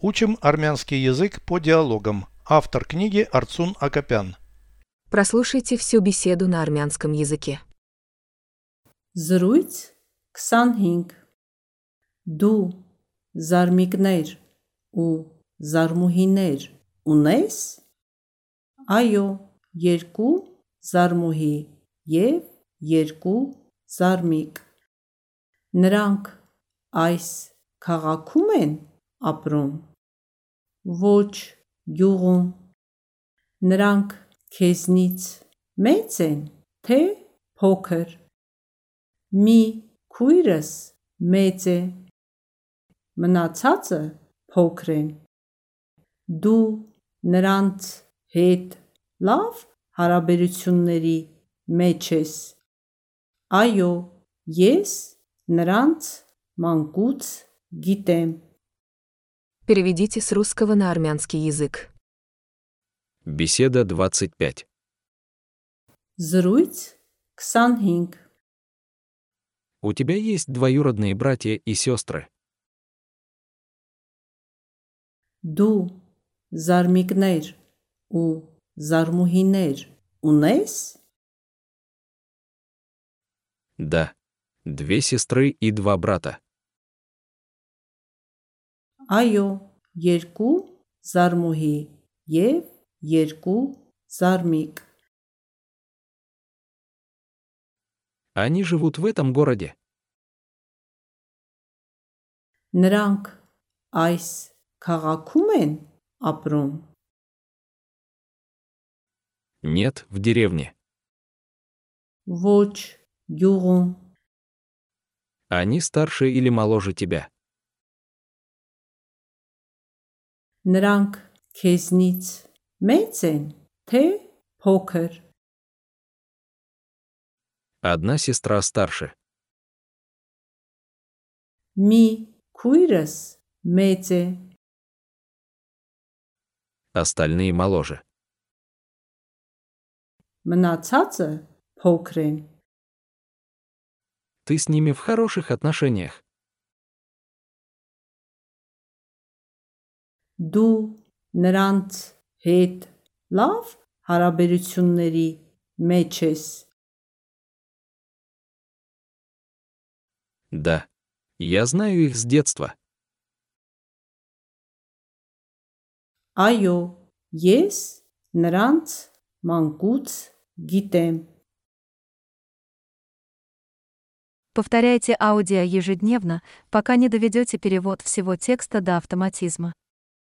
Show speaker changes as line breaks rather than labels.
Учим армянский язык по диалогам. Автор книги Арцун Акопян.
Прослушайте всю беседу на армянском языке.
Զրույց 25 Դու զարմիկներ ու զարմուհիներ ունես? Այո, երկու զարմուհի եւ երկու զարմիկ։ Նրանք այս քաղաքում են ապրում։ Ոչ, գյուղում։ Նրանք քեզնից մե՞ծ են, թե փոքր։ Մի քույրս մեծ է, մնացածը փոքր են։ Դու նրանց հետ լավ հարաբերությունների մեջ ես։ Այո, ես նրանց մանկուց գիտեմ։
Переведите с русского на армянский язык.
Беседа 25.
Зруйц Ксанхинг.
У тебя есть двоюродные братья и сестры.
Ду зармикнер, у зармухинер, у нейс?
Да. Две сестры и два брата.
Այո, երկու զարմուհի եւ երկու զարմիկ։
Они живут в этом городе?
Նրանք այս քաղաքում են ապրում։
Нет, в деревне.
Ոչ, գյուղում։
Они старше или моложе тебя?
Նրանք քեզնից մեծ են, թե փոքր։
Одна сестра старше.
Մի քույրս մեծ է,
Остальные моложе.
մնացածը փոքր են։
Ты с ними в хороших отношениях?
Դու նրանց հետ լավ հարաբերությունների մեջ ես։
Да. Я знаю их с детства.
Այո, ես նրանց մանկուց գիտեմ։
Повторяйте аудио ежедневно, пока не доведете перевод всего текста до автоматизма.